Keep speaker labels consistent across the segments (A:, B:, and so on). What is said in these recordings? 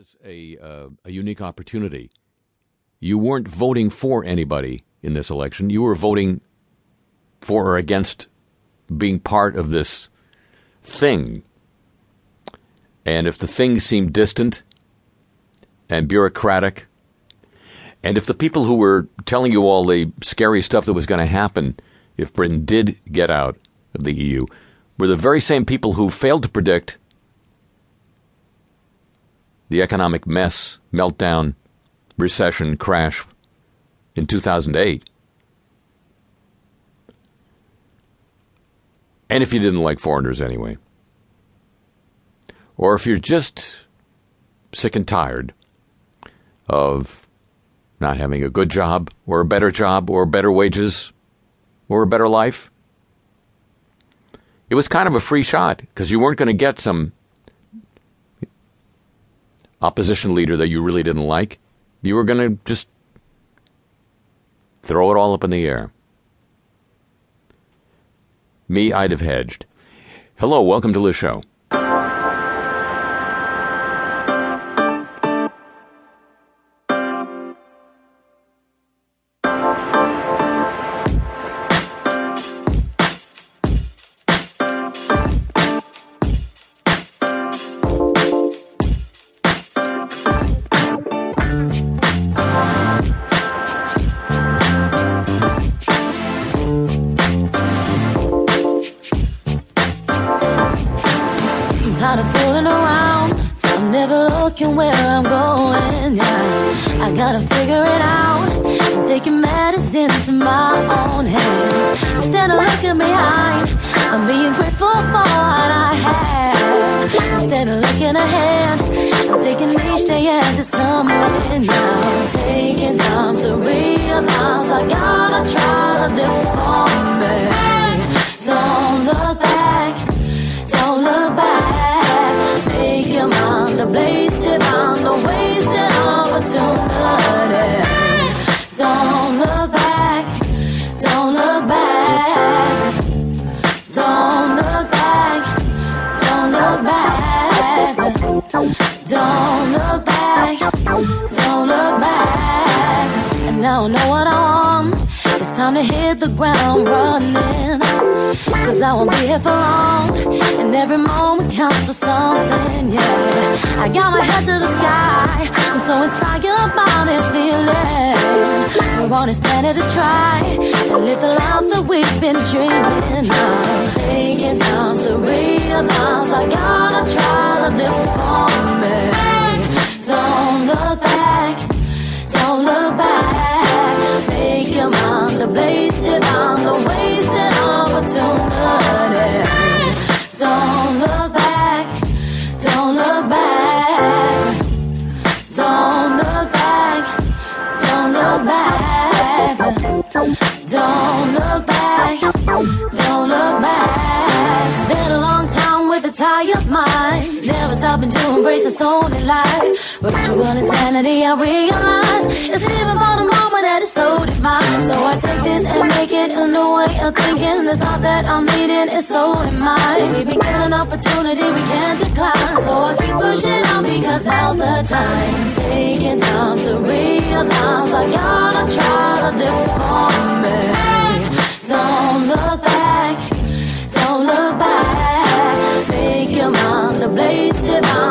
A: was a, uh, a unique opportunity. You weren't voting for anybody in this election. You were voting for or against being part of this thing. And if the thing seemed distant and bureaucratic, and if the people who were telling you all the scary stuff that was going to happen if Britain did get out of the EU were the very same people who failed to predict the economic mess, meltdown, recession, crash in 2008. And if you didn't like foreigners anyway. Or if you're just sick and tired of not having a good job, or a better job, or better wages, or a better life. It was kind of a free shot because you weren't going to get some opposition leader that you really didn't like, you were going to just throw it all up in the air. Me, I'd have hedged. Hello, welcome to Le Show.
B: Never looking where I'm going. Yeah. I gotta figure it out. I'm taking medicine into my own hands. Instead of looking behind, I'm being grateful for what I have. Instead of looking ahead, I'm taking each day as it's coming. Now, take on the wasted opportunity. Don't look back, don't look back, don't look back, don't look back, don't look back, don't look back. And I know what I want. It's time to hit the ground running. Cause I won't be here for long. And every moment counts for something, yeah. I got my head to the sky. I'm so inspired by this feeling. We're on this planet to try and live the life that we've been dreaming of. Taking time to realize I gotta try to live for. Don't look back, don't look back. Spent been a long time with a tired mind. Never stopping to embrace the soul in life. But Virtual insanity, I realize it's living for the moment that is so divine. So I take thinking this all that I'm needing is solely mine. Maybe get an opportunity we can't decline. So I keep pushing on because now's the time. Taking time to realize I gotta try to live for me. Don't look back, don't look back. Make your mind a blaze divine.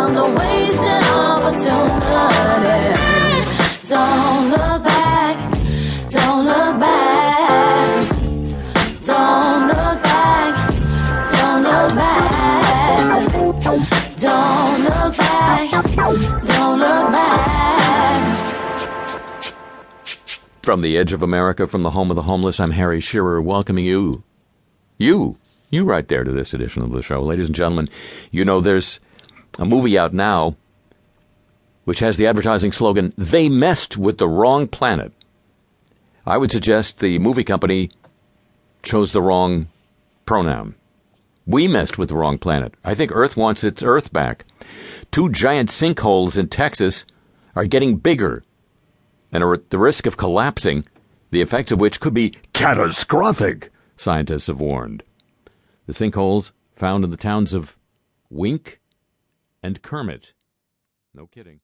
A: From the edge of America, from the home of the homeless, I'm Harry Shearer, welcoming you. You. You right there to this edition of Le Show. Ladies and gentlemen, you know there's a movie out now which has the advertising slogan, They Messed with the Wrong Planet. I would suggest the movie company chose the wrong pronoun. We messed with the wrong planet. I think Earth wants its Earth back. Two giant sinkholes in Texas are getting bigger and are at the risk of collapsing, the effects of which could be catastrophic, scientists have warned. The sinkholes found in the towns of Wink and Kermit. No kidding.